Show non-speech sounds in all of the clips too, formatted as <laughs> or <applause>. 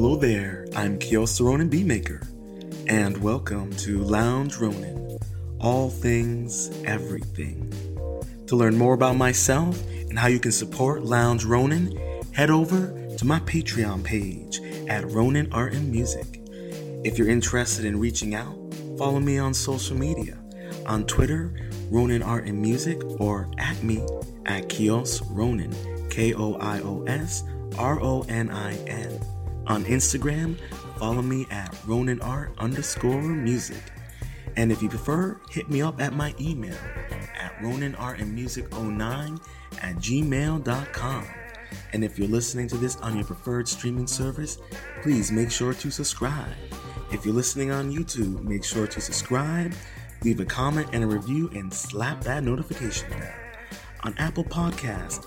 Hello there, I'm Koios Ronin Beatmaker, and welcome to Lounge Ronin, all things, everything. To learn more about myself and how you can support Lounge Ronin, head over to my Patreon page at Ronin Art and Music. If you're interested in reaching out, follow me on social media on Twitter, Ronin Art and Music, or at me at Koios Ronin, K O I O S R O N I N. On Instagram, follow me at Ronin Art underscore music. And if you prefer, hit me up at my email at roninartandmusic09 at gmail.com. And if you're listening to this on your preferred streaming service, please make sure to subscribe. If you're listening on YouTube, make sure to subscribe, leave a comment and a review, and slap that notification bell. On Apple Podcasts,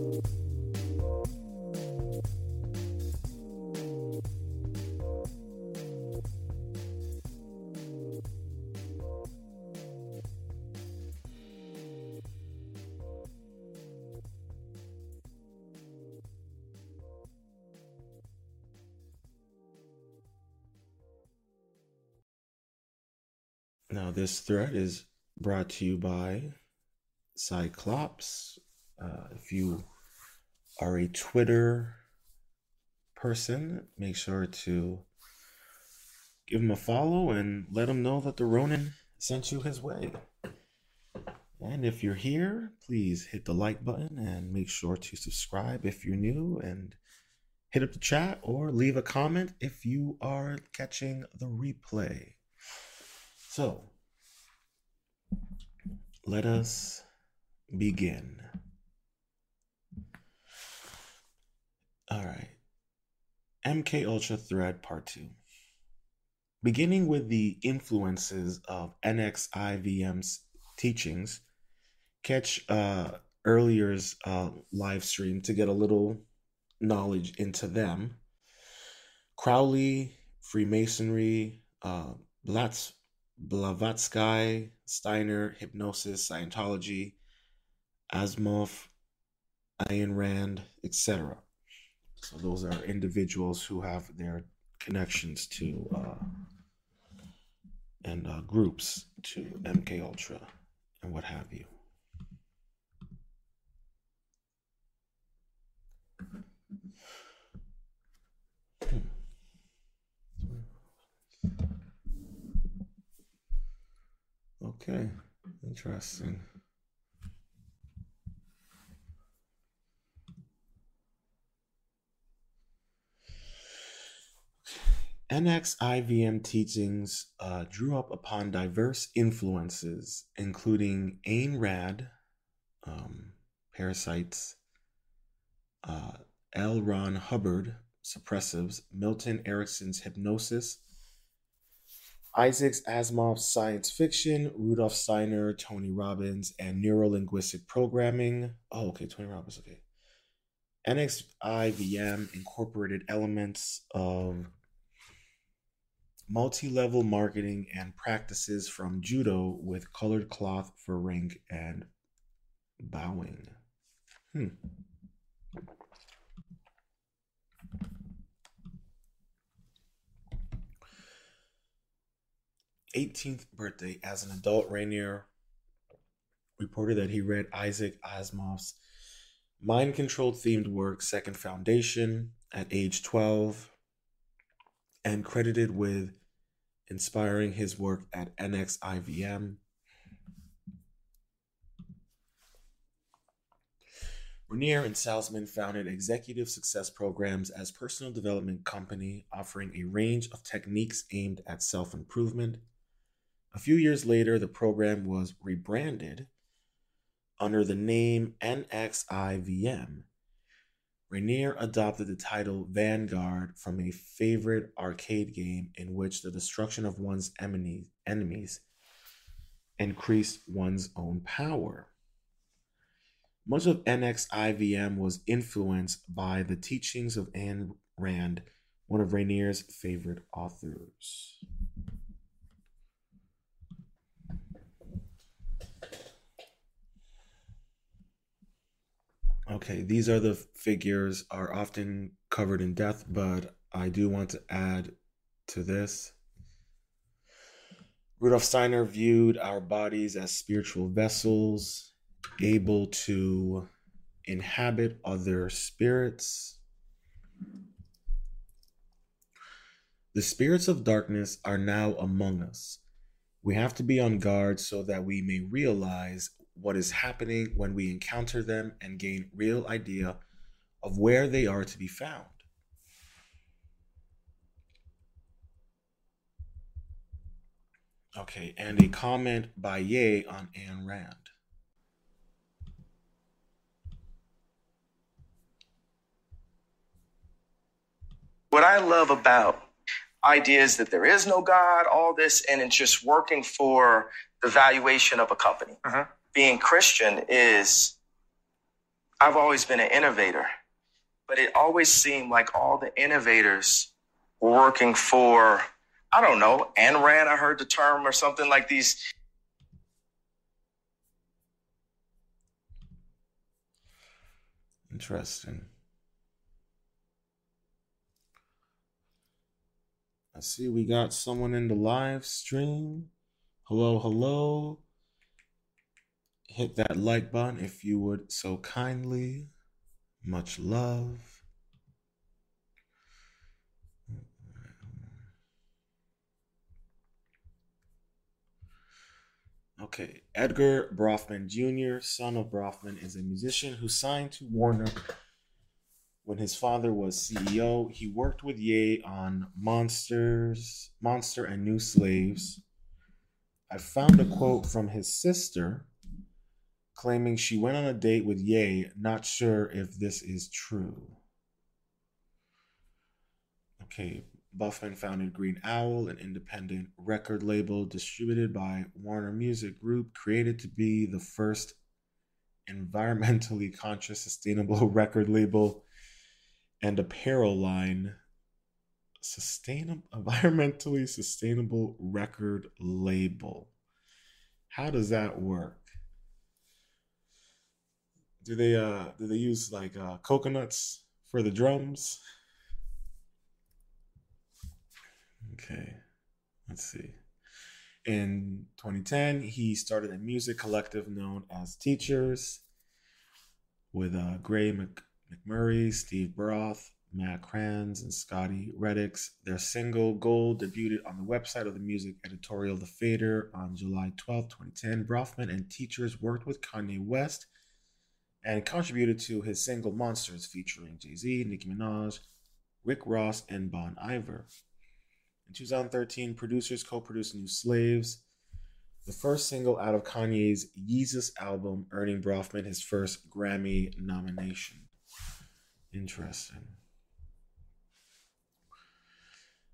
This thread is brought to you by Cyclops. Uh, if you are a Twitter person, make sure to give him a follow and let him know that the Ronin sent you his way. And if you're here, please hit the like button and make sure to subscribe if you're new and hit up the chat or leave a comment if you are catching the replay. So, let us begin. All right. MK Ultra Thread Part 2. Beginning with the influences of NXIVM's teachings, catch uh, earlier's uh, live stream to get a little knowledge into them. Crowley, Freemasonry, uh, Blatz, Blavatsky, Steiner, Hypnosis, Scientology, Asimov, Ayn Rand, etc. So those are individuals who have their connections to uh, and uh, groups to MK Ultra and what have you. Okay, interesting. NXIVM teachings uh, drew up upon diverse influences, including Ayn Rand, um, Parasites, uh, L. Ron Hubbard, Suppressives, Milton Erickson's Hypnosis, Isaac Asimov's science fiction, Rudolf Steiner, Tony Robbins, and neurolinguistic programming. Oh, okay, Tony Robbins, okay. NXIVM incorporated elements of multi level marketing and practices from judo with colored cloth for rank and bowing. Hmm. 18th birthday as an adult, Raniere reported that he read Isaac Asimov's mind controlled themed work, Second Foundation, at age 12, and credited with inspiring his work at NXIVM. Raniere and Salzman founded Executive Success Programs as personal development company offering a range of techniques aimed at self-improvement, a few years later, the program was rebranded under the name NXIVM. Raniere adopted the title Vanguard from a favorite arcade game in which the destruction of one's enemies increased one's own power. Much of NXIVM was influenced by the teachings of Anne Rand, one of Raniere's favorite authors. Okay, these are the figures are often covered in death, but I do want to add to this. Rudolf Steiner viewed our bodies as spiritual vessels, able to inhabit other spirits. The spirits of darkness are now among us. We have to be on guard so that we may realize what is happening when we encounter them and gain real idea of where they are to be found. Okay, and a comment by Ye on Ayn Rand. What I love about ideas that there is no God, all this, and it's just working for the valuation of a company. Uh-huh. Being Christian is, I've always been an innovator, but it always seemed like all the innovators were working for, I don't know, Ayn Rand, I heard the term or something like these. Interesting. I see we got someone in the live stream. Hello, hello. Hit that like button if you would so kindly. Much love. Okay, Edgar Bronfman Jr., son of Bronfman, is a musician who signed to Warner when his father was CEO, he worked with Ye on Monsters, Monster and New Slaves. I found a quote from his sister claiming she went on a date with Ye, not sure if this is true. Okay, Bronfman founded Green Owl, an independent record label distributed by Warner Music Group, created to be the first environmentally <laughs> conscious, sustainable record label and apparel line sustainable environmentally sustainable record label how does that work do they uh do they use like uh coconuts for the drums okay let's see in 2010 he started a music collective known as teachers with uh gray Mc, McMurray, Steve Broth, Matt Kranz, and Scotty Reddix. Their single Gold debuted on the website of the music editorial The Fader on July 12, 2010. Bronfman and Teachers worked with Kanye West and contributed to his single Monsters featuring Jay Z, Nicki Minaj, Rick Ross, and Bon Iver. In 2013, producers co produced New Slaves, the first single out of Kanye's Yeezus album, earning Bronfman his first Grammy nomination. Interesting.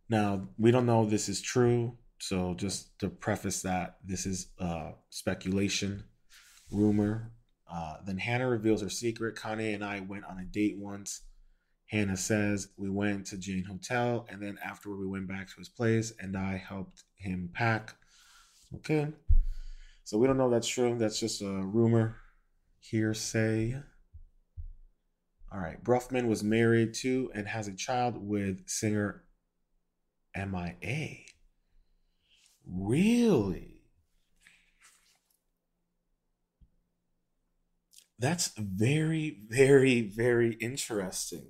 Now, we don't know this is true. So, just to preface that, this is uh, speculation, rumor. Uh, then Hannah reveals her secret. Kanye and I went on a date once. Hannah says we went to Jane Hotel, and then afterward we went back to his place, and I helped him pack. Okay, so we don't know that's true. That's just a rumor, hearsay. All right. Bronfman was married to and has a child with singer MIA. Really? That's very, very, very interesting.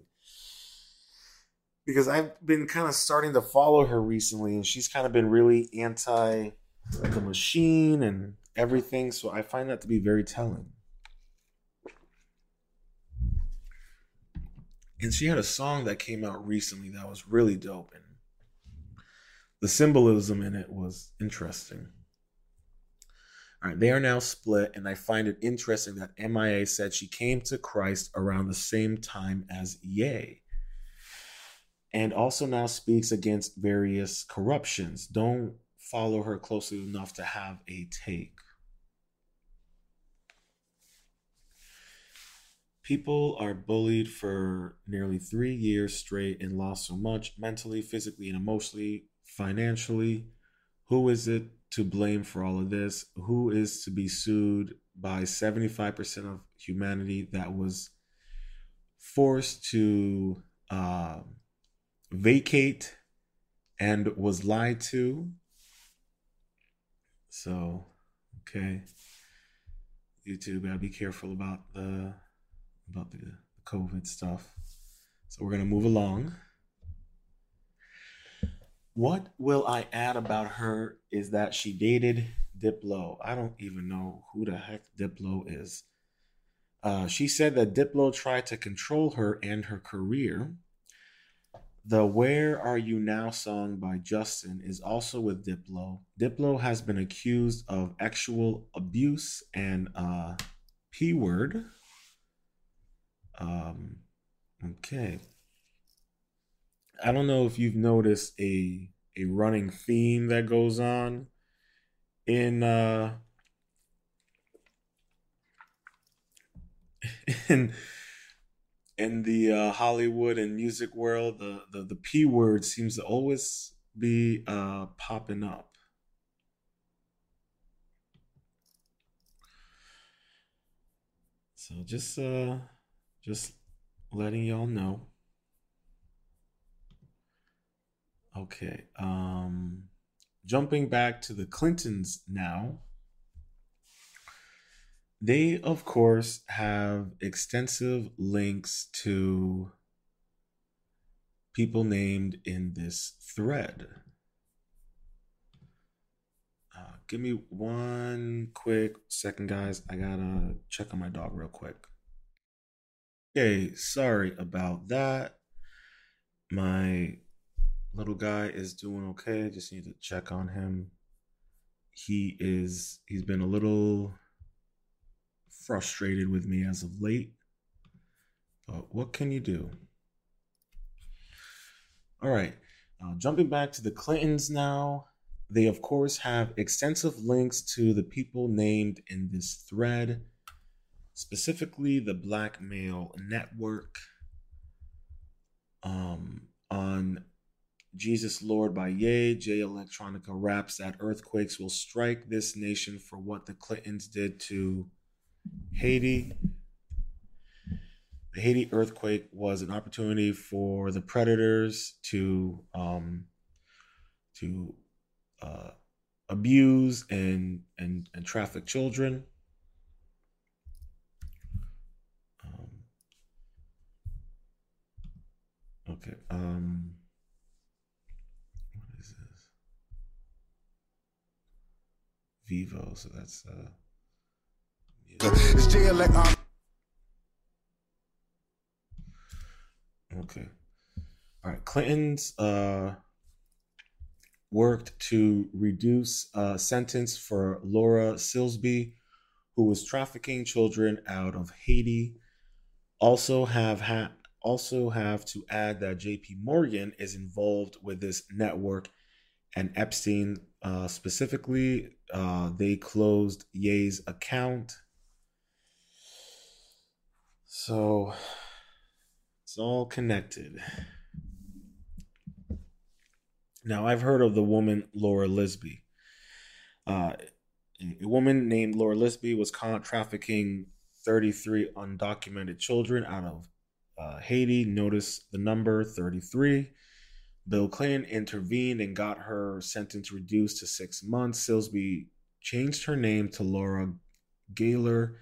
Because I've been kind of starting to follow her recently, and she's kind of been really anti the machine and everything. So I find that to be very telling. and she had a song that came out recently that was really dope and the symbolism in it was interesting all right they are now split and i find it interesting that mia said she came to christ around the same time as Ye and also now speaks against various corruptions don't follow her closely enough to have a take People are bullied for nearly three years straight and lost so much mentally, physically, and emotionally, financially. Who is it to blame for all of this? Who is to be sued by 75% of humanity that was forced to uh, vacate and was lied to. So, okay, YouTube gotta be careful about the about the COVID stuff. So we're gonna move along. What will I add about her is that she dated Diplo. I don't even know who the heck Diplo is. Uh, she said that Diplo tried to control her and her career. The Where Are You Now song by Justin is also with Diplo. Diplo has been accused of actual abuse and uh, P word. Um, okay. I don't know if you've noticed a a running theme that goes on in uh <laughs> in in the uh, Hollywood and music world, the, the the P word seems to always be uh popping up. So just uh just letting y'all know. Okay. Um, jumping back to the Clintons now. They, of course, have extensive links to people named in this thread. Uh, give me one quick second, guys. I gotta check on my dog real quick. Okay, sorry about that. My little guy is doing okay. Just need to check on him. He is he's been a little frustrated with me as of late. But what can you do? All right. Uh, jumping back to the Clintons now. They, of course, have extensive links to the people named in this thread, specifically the Black Male Network. Um, on Jesus Lord by Ye, Jay Electronica raps that earthquakes will strike this nation for what the Clintons did to Haiti. The Haiti earthquake was an opportunity for the predators to um, to uh, abuse and and and traffic children. Um, okay. Um, Vivo, so that's uh Okay. All right. Clinton's uh worked to reduce uh sentence for Laura Silsby, who was trafficking children out of Haiti. Also have ha- also have to add that JP Morgan is involved with this network and Epstein uh, specifically, uh, they closed Ye's account. So it's all connected. Now, I've heard of the woman Laura Lisby. Uh, a woman named Laura Lisby was caught trafficking 33 undocumented children out of uh, Haiti. Notice the number 33. Bill Clinton intervened and got her sentence reduced to six months. Silsby changed her name to Laura Gayler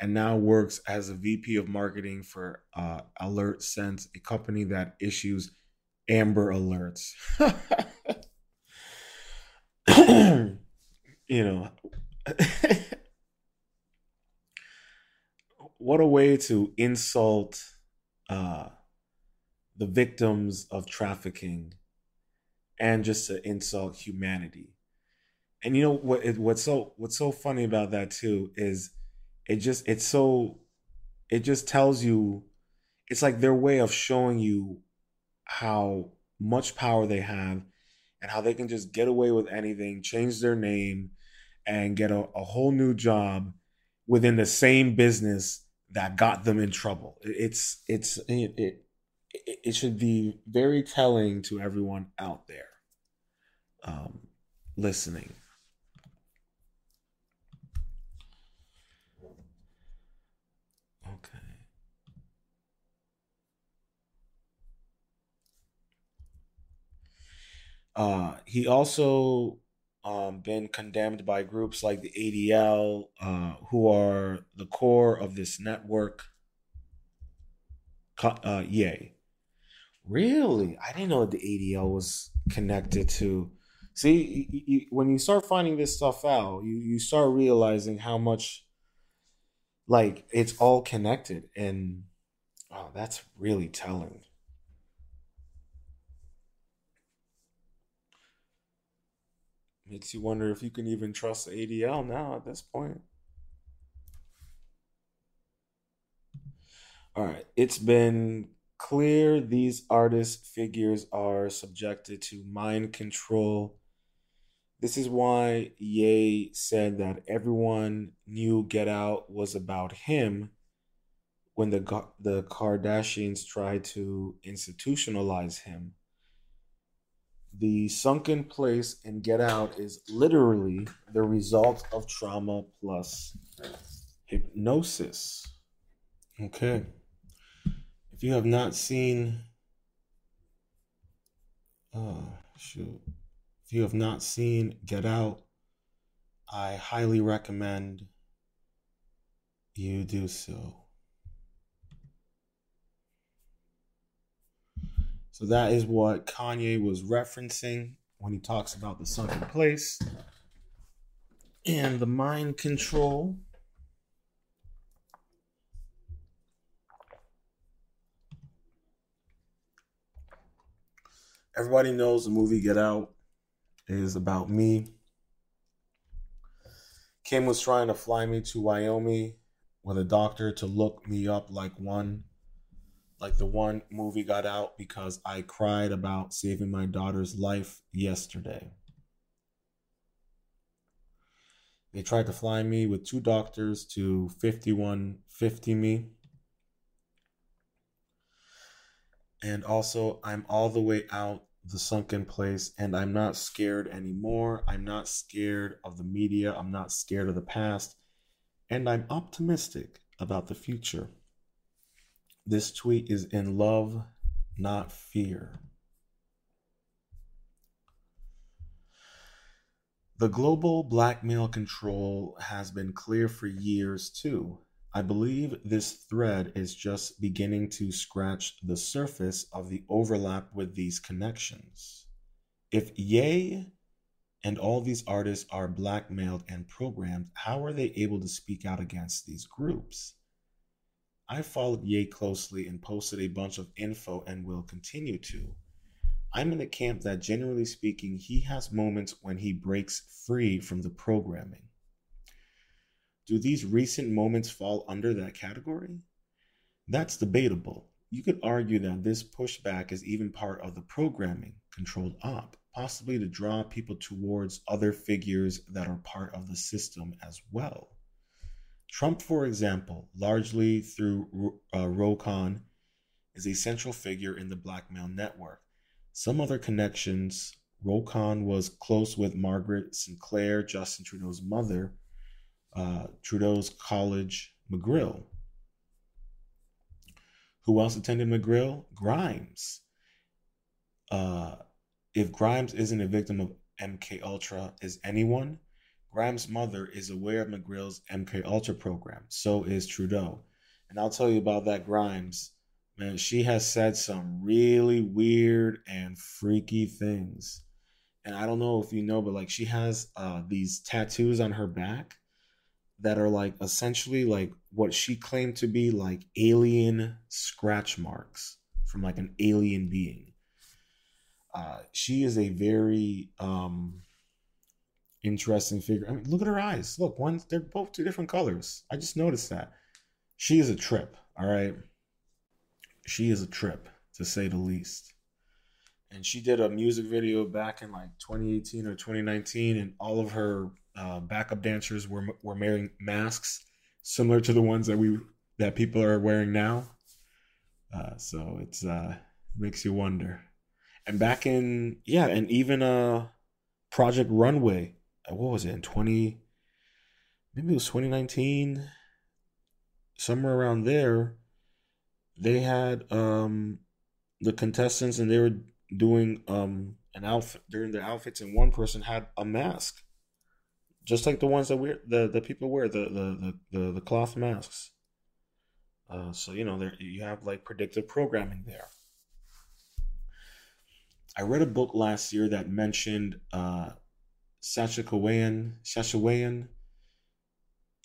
and now works as a VP of marketing for uh, Alert Sense, a company that issues Amber Alerts. <coughs> you know, <laughs> what a way to insult uh, the victims of trafficking and just to insult humanity. And you know what what's so what's so funny about that too is it just it's so it just tells you it's like their way of showing you how much power they have and how they can just get away with anything, change their name and get a, a whole new job within the same business that got them in trouble. It's it's it, it it should be very telling to everyone out there um, listening. Okay. Uh, he also um, been condemned by groups like the ADL, uh, who are the core of this network. Uh, yay. Really? I didn't know the ADL was connected to. See, you, you, when you start finding this stuff out, you, you start realizing how much, like, it's all connected. And oh, that's really telling. Makes you wonder if you can even trust the ADL now at this point. All right, it's been clear these artist figures are subjected to mind control. This is why Ye said that everyone knew Get Out was about him when the the Kardashians tried to institutionalize him the sunken place in get out is literally the result of trauma plus hypnosis. Okay. If you have not seen, oh, shoot. If you have not seen Get Out, I highly recommend you do so. So that is what Kanye was referencing when he talks about the sunken place and the mind control. Everybody knows the movie Get Out is about me. Kim was trying to fly me to Wyoming with a doctor to look me up like one like the one movie got out because I cried about saving my daughter's life yesterday. They tried to fly me with two doctors to 5150 me. And also, I'm all the way out the sunken place and I'm not scared anymore. I'm not scared of the media. I'm not scared of the past. And I'm optimistic about the future. This tweet is in love, not fear. The global blackmail control has been clear for years too. I believe this thread is just beginning to scratch the surface of the overlap with these connections. If Ye and all these artists are blackmailed and programmed, how are they able to speak out against these groups? I followed Ye closely and posted a bunch of info and will continue to. I'm in the camp that generally speaking, he has moments when he breaks free from the programming. Do these recent moments fall under that category? That's debatable. You could argue that this pushback is even part of the programming controlled op, possibly to draw people towards other figures that are part of the system as well. Trump, for example, largely through uh, Roy Cohn, is a central figure in the blackmail network. Some other connections Roy Cohn was close with Margaret Sinclair, Justin Trudeau's mother, uh, Trudeau's college, McGill. Who else attended McGill? Grimes. Uh, if Grimes isn't a victim of MK Ultra, is anyone? Grimes' mother is aware of McGill's MK Ultra program. So is Trudeau. And I'll tell you about that Grimes. Man, she has said some really weird and freaky things. And I don't know if you know, but like she has uh, these tattoos on her back that are like essentially like what she claimed to be like alien scratch marks from like an alien being. Uh, she is a very um, interesting figure. I mean, look at her eyes. Look, one they're both two different colors. I just noticed that. She is a trip, all right? She is a trip, to say the least. And she did a music video back in like 2018 or 2019, and all of her uh, backup dancers were were wearing masks similar to the ones that we that people are wearing now. Uh, so it's uh, makes you wonder. And back in yeah, and even uh Project Runway what was it in 20 maybe it was 2019 somewhere around there they had um the contestants and they were doing um an outfit during their outfits, and one person had a mask, just like the ones that we the the people wear the the the the, the cloth masks. Uh, so you know there you have like predictive programming there. I read a book last year that mentioned uh, Saskatchewan. Saskatchewan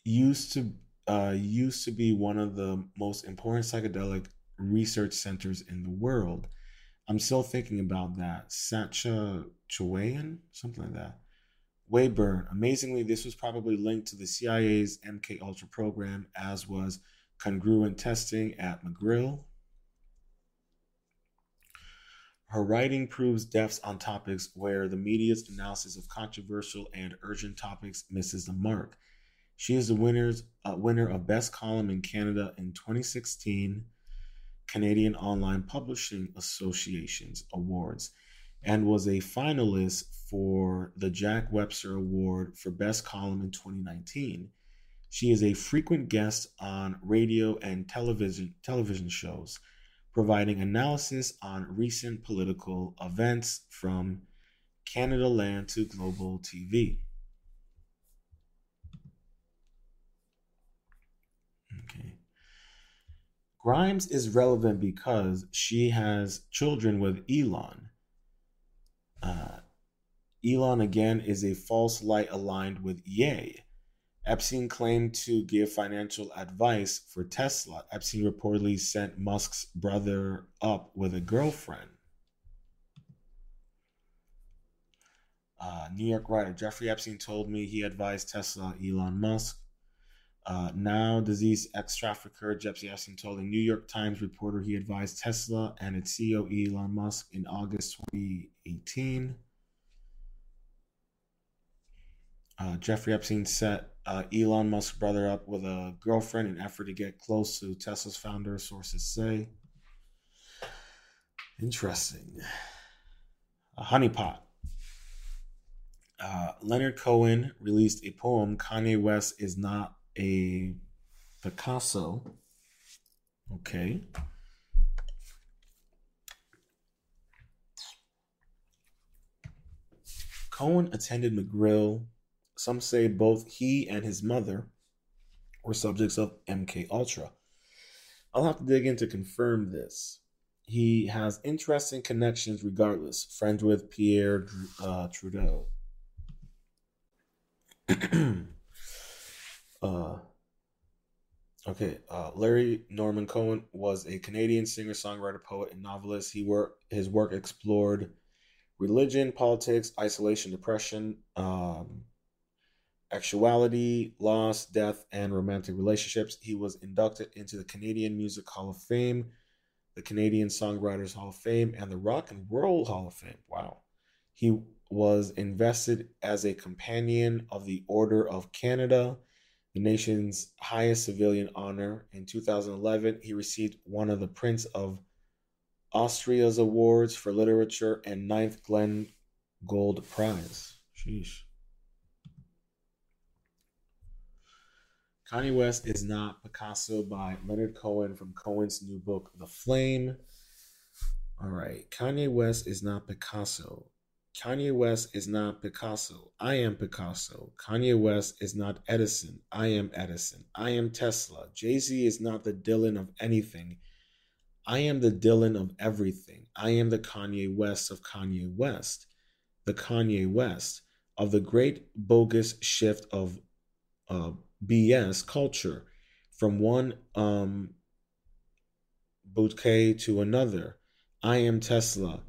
used to uh, used to be one of the most important psychedelic research centers in the world. I'm still thinking about that. Saskatchewan, something like that. Weyburn. Amazingly, this was probably linked to the CIA's MK Ultra program, as was congruent testing at McGill. Her writing proves depths on topics where the media's analysis of controversial and urgent topics misses the mark. She is the winners, uh, winner of Best Column in Canada in 2016 Canadian Online Publishing Association's Awards and was a finalist for the Jack Webster Award for Best Column in 2019. She is a frequent guest on radio and television television shows, providing analysis on recent political events from Canadaland to global TV. Okay. Grimes is relevant because she has children with Elon. Uh, Elon again is a false light aligned with Ye. Epstein claimed to give financial advice for Tesla. Epstein reportedly sent Musk's brother up with a girlfriend. Uh, New York writer Jeffrey Epstein told me he advised Tesla Elon Musk. Uh, now disease ex trafficker Jeffrey Epstein told a New York Times reporter he advised Tesla and its CEO Elon Musk in August 2018. Uh, Jeffrey Epstein set uh, Elon Musk's brother up with a girlfriend in effort to get close to Tesla's founder, sources say. Interesting. A honeypot. Uh, Leonard Cohen released a poem, Kanye West is not a Picasso. Okay. Cohen attended McGill some say both he and his mother were subjects of MK Ultra. I'll have to dig in to confirm this. He has interesting connections regardless. Friends with Pierre uh, Trudeau. <clears throat> uh, okay, uh, Larry Norman Cohen was a Canadian singer, songwriter, poet, and novelist. He worked his work explored religion, politics, isolation, depression, um, actuality, loss, death, and romantic relationships. He was inducted into the Canadian Music Hall of Fame, the Canadian Songwriters Hall of Fame, and the Rock and Roll Hall of Fame. Wow. He was invested as a companion of the Order of Canada, the nation's highest civilian honor. In 2011, he received one of the Prince of Asturias awards for literature and ninth Glenn Gould Prize. Sheesh. Kanye West is not Picasso by Leonard Cohen from Cohen's new book, The Flame. All right. Kanye West is not Picasso. Kanye West is not Picasso. I am Picasso. Kanye West is not Edison. I am Edison. I am Tesla. Jay Z is not the Dylan of anything. I am the Dylan of everything. I am the Kanye West of Kanye West. The Kanye West of the great bogus shift of uh, BS culture from one um, bouquet to another. I am Tesla.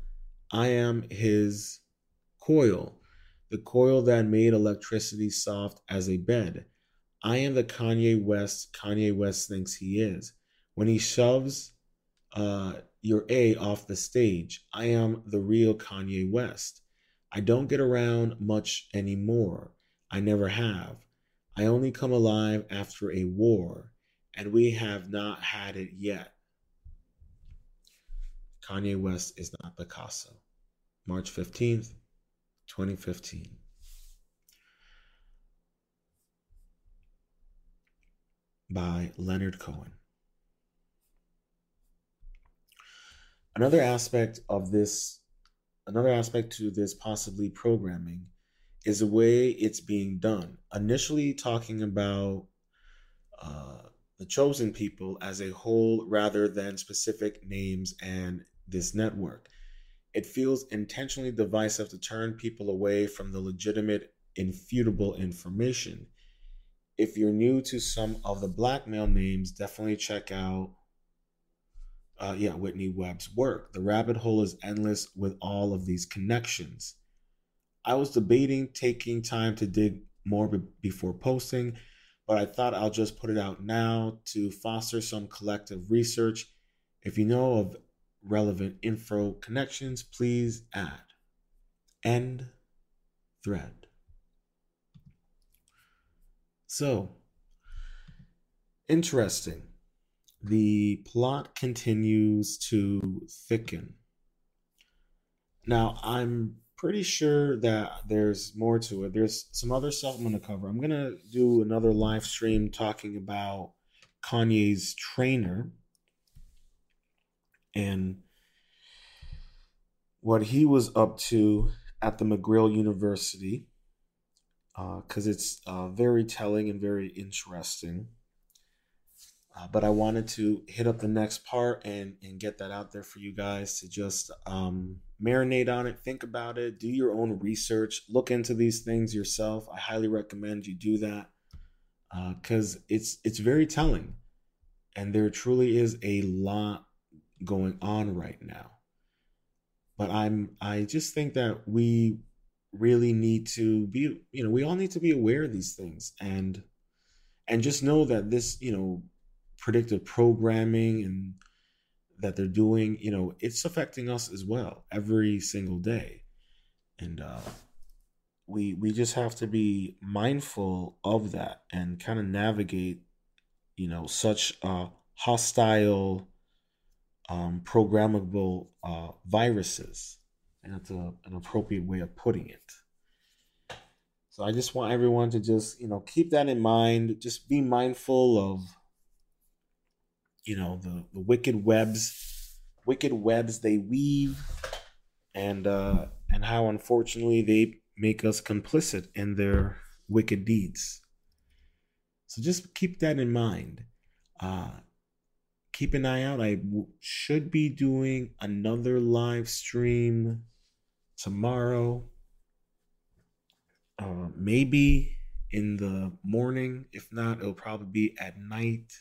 I am his coil, the coil that made electricity soft as a bed. I am the Kanye West Kanye West thinks he is. When he shoves uh, your A off the stage, I am the real Kanye West. I don't get around much anymore. I never have. I only come alive after a war, and we have not had it yet. Kanye West is not Picasso. March 15th, 2015. By Leonard Cohen. Another aspect of this another aspect to this possibly programming is the way it's being done. Initially, talking about uh, the chosen people as a whole rather than specific names and this network. It feels intentionally divisive to turn people away from the legitimate, infutable information. If you're new to some of the blackmail names, definitely check out uh, yeah, Whitney Webb's work. The rabbit hole is endless with all of these connections. I was debating taking time to dig more be- before posting, but I thought I'll just put it out now to foster some collective research. If you know of relevant info connections, please add. End thread. So, interesting the plot continues to thicken. Now, I'm pretty sure that there's more to it. There's some other stuff I'm going to cover. I'm going to do another live stream talking about Kanye's trainer and what he was up to at the McGill University because uh, it's uh, very telling and very interesting. Uh, but I wanted to hit up the next part and and get that out there for you guys to just um, marinate on it, think about it, do your own research, look into these things yourself. I highly recommend you do that because uh, it's it's very telling, and there truly is a lot going on right now. But I'm I just think that we really need to be you know we all need to be aware of these things and and just know that this you know predictive programming and that they're doing, you know, it's affecting us as well every single day. And uh, we we just have to be mindful of that and kind of navigate, you know, such a hostile, um, programmable uh, viruses. And that's a, an appropriate way of putting it. So I just want everyone to just, you know, keep that in mind. Just be mindful of you know the the wicked webs wicked webs they weave and uh and how unfortunately they make us complicit in their wicked deeds so just keep that in mind uh keep an eye out I w- should be doing another live stream tomorrow uh maybe in the morning if not it'll probably be at night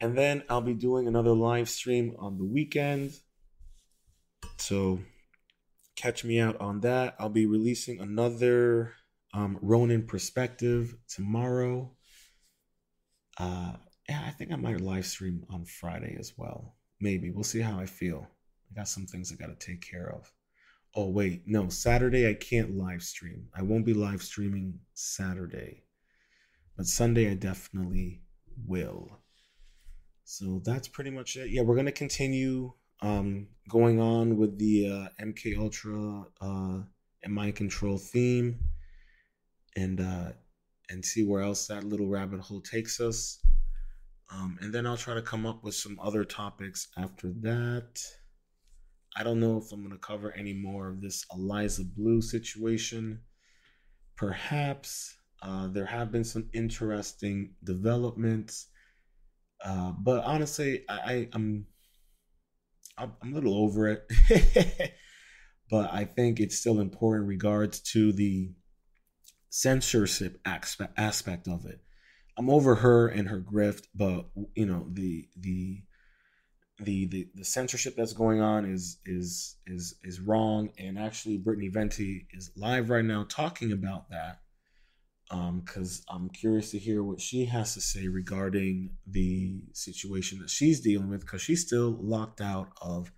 and then I'll be doing another live stream on the weekend. So catch me out on that. I'll be releasing another um, Ronin perspective tomorrow. Uh, yeah, I think I might live stream on Friday as well. Maybe we'll see how I feel. I got some things I got to take care of. Oh wait, no, Saturday I can't live stream. I won't be live streaming Saturday, but Sunday I definitely will. So that's pretty much it. Yeah, we're gonna continue um, going on with the uh, MK Ultra uh, mind control theme, and uh, and see where else that little rabbit hole takes us. Um, and then I'll try to come up with some other topics after that. I don't know if I'm going to cover any more of this Eliza Bleu situation. Perhaps uh, there have been some interesting developments uh, but honestly, I, I I'm I'm a little over it. <laughs> but I think it's still important regards to the censorship aspect aspect of it. I'm over her and her grift, but you know the the the the, the censorship that's going on is is is is wrong. And actually, Brittany Venti is live right now talking about that because um, I'm curious to hear what she has to say regarding the situation that she's dealing with because she's still locked out of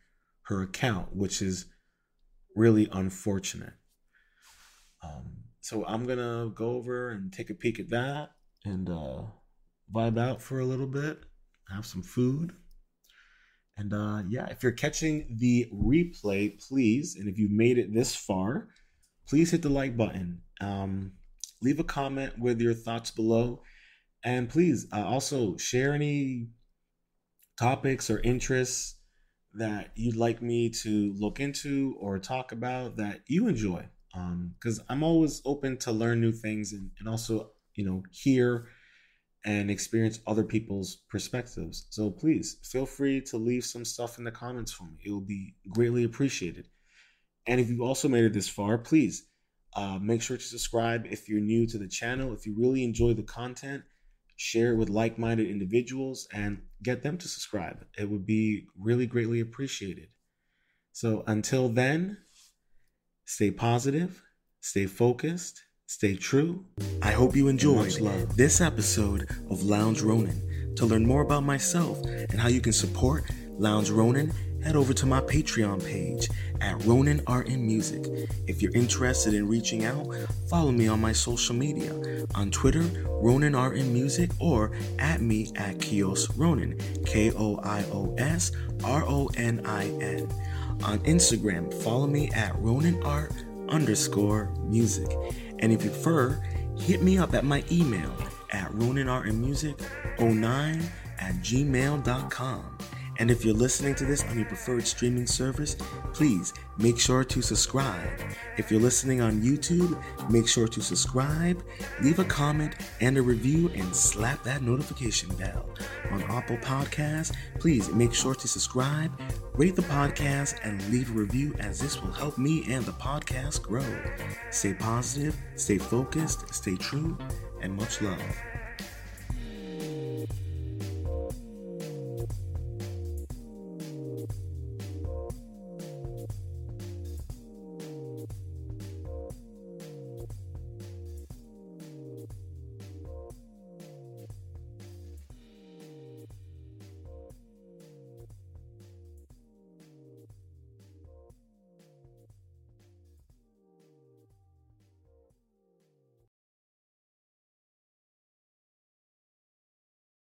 her account, which is really unfortunate. Um, so I'm gonna go over and take a peek at that and uh, vibe out for a little bit, have some food. And uh, yeah, if you're catching the replay, please, and if you've made it this far, please hit the like button. Um, leave a comment with your thoughts below. And please uh, also share any topics or interests that you'd like me to look into or talk about that you enjoy. Um, because um, I'm always open to learn new things and, and also, you know, hear and experience other people's perspectives. So please feel free to leave some stuff in the comments for me. It will be greatly appreciated. And if you've also made it this far, please uh, make sure to subscribe if you're new to the channel. If you really enjoy the content, share it with like minded individuals and get them to subscribe. It would be really greatly appreciated. So until then, stay positive, stay focused, stay true. I hope you enjoyed this episode of Lounge Ronin. To learn more about myself and how you can support Lounge Ronin, head over to my Patreon page at Ronin Art and Music. If you're interested in reaching out, follow me on my social media on Twitter, Ronin Art and Music, or at me at Koios Ronin, K O I O S R O N I N. On Instagram, follow me at Ronin Art underscore music. And if you prefer, hit me up at my email at roninartandmusic09 at gmail.com. And if you're listening to this on your preferred streaming service, please make sure to subscribe. If you're listening on YouTube, make sure to subscribe, leave a comment and a review, and slap that notification bell. On Apple Podcasts, please make sure to subscribe, rate the podcast, and leave a review as this will help me and the podcast grow. Stay positive, stay focused, stay true, and much love.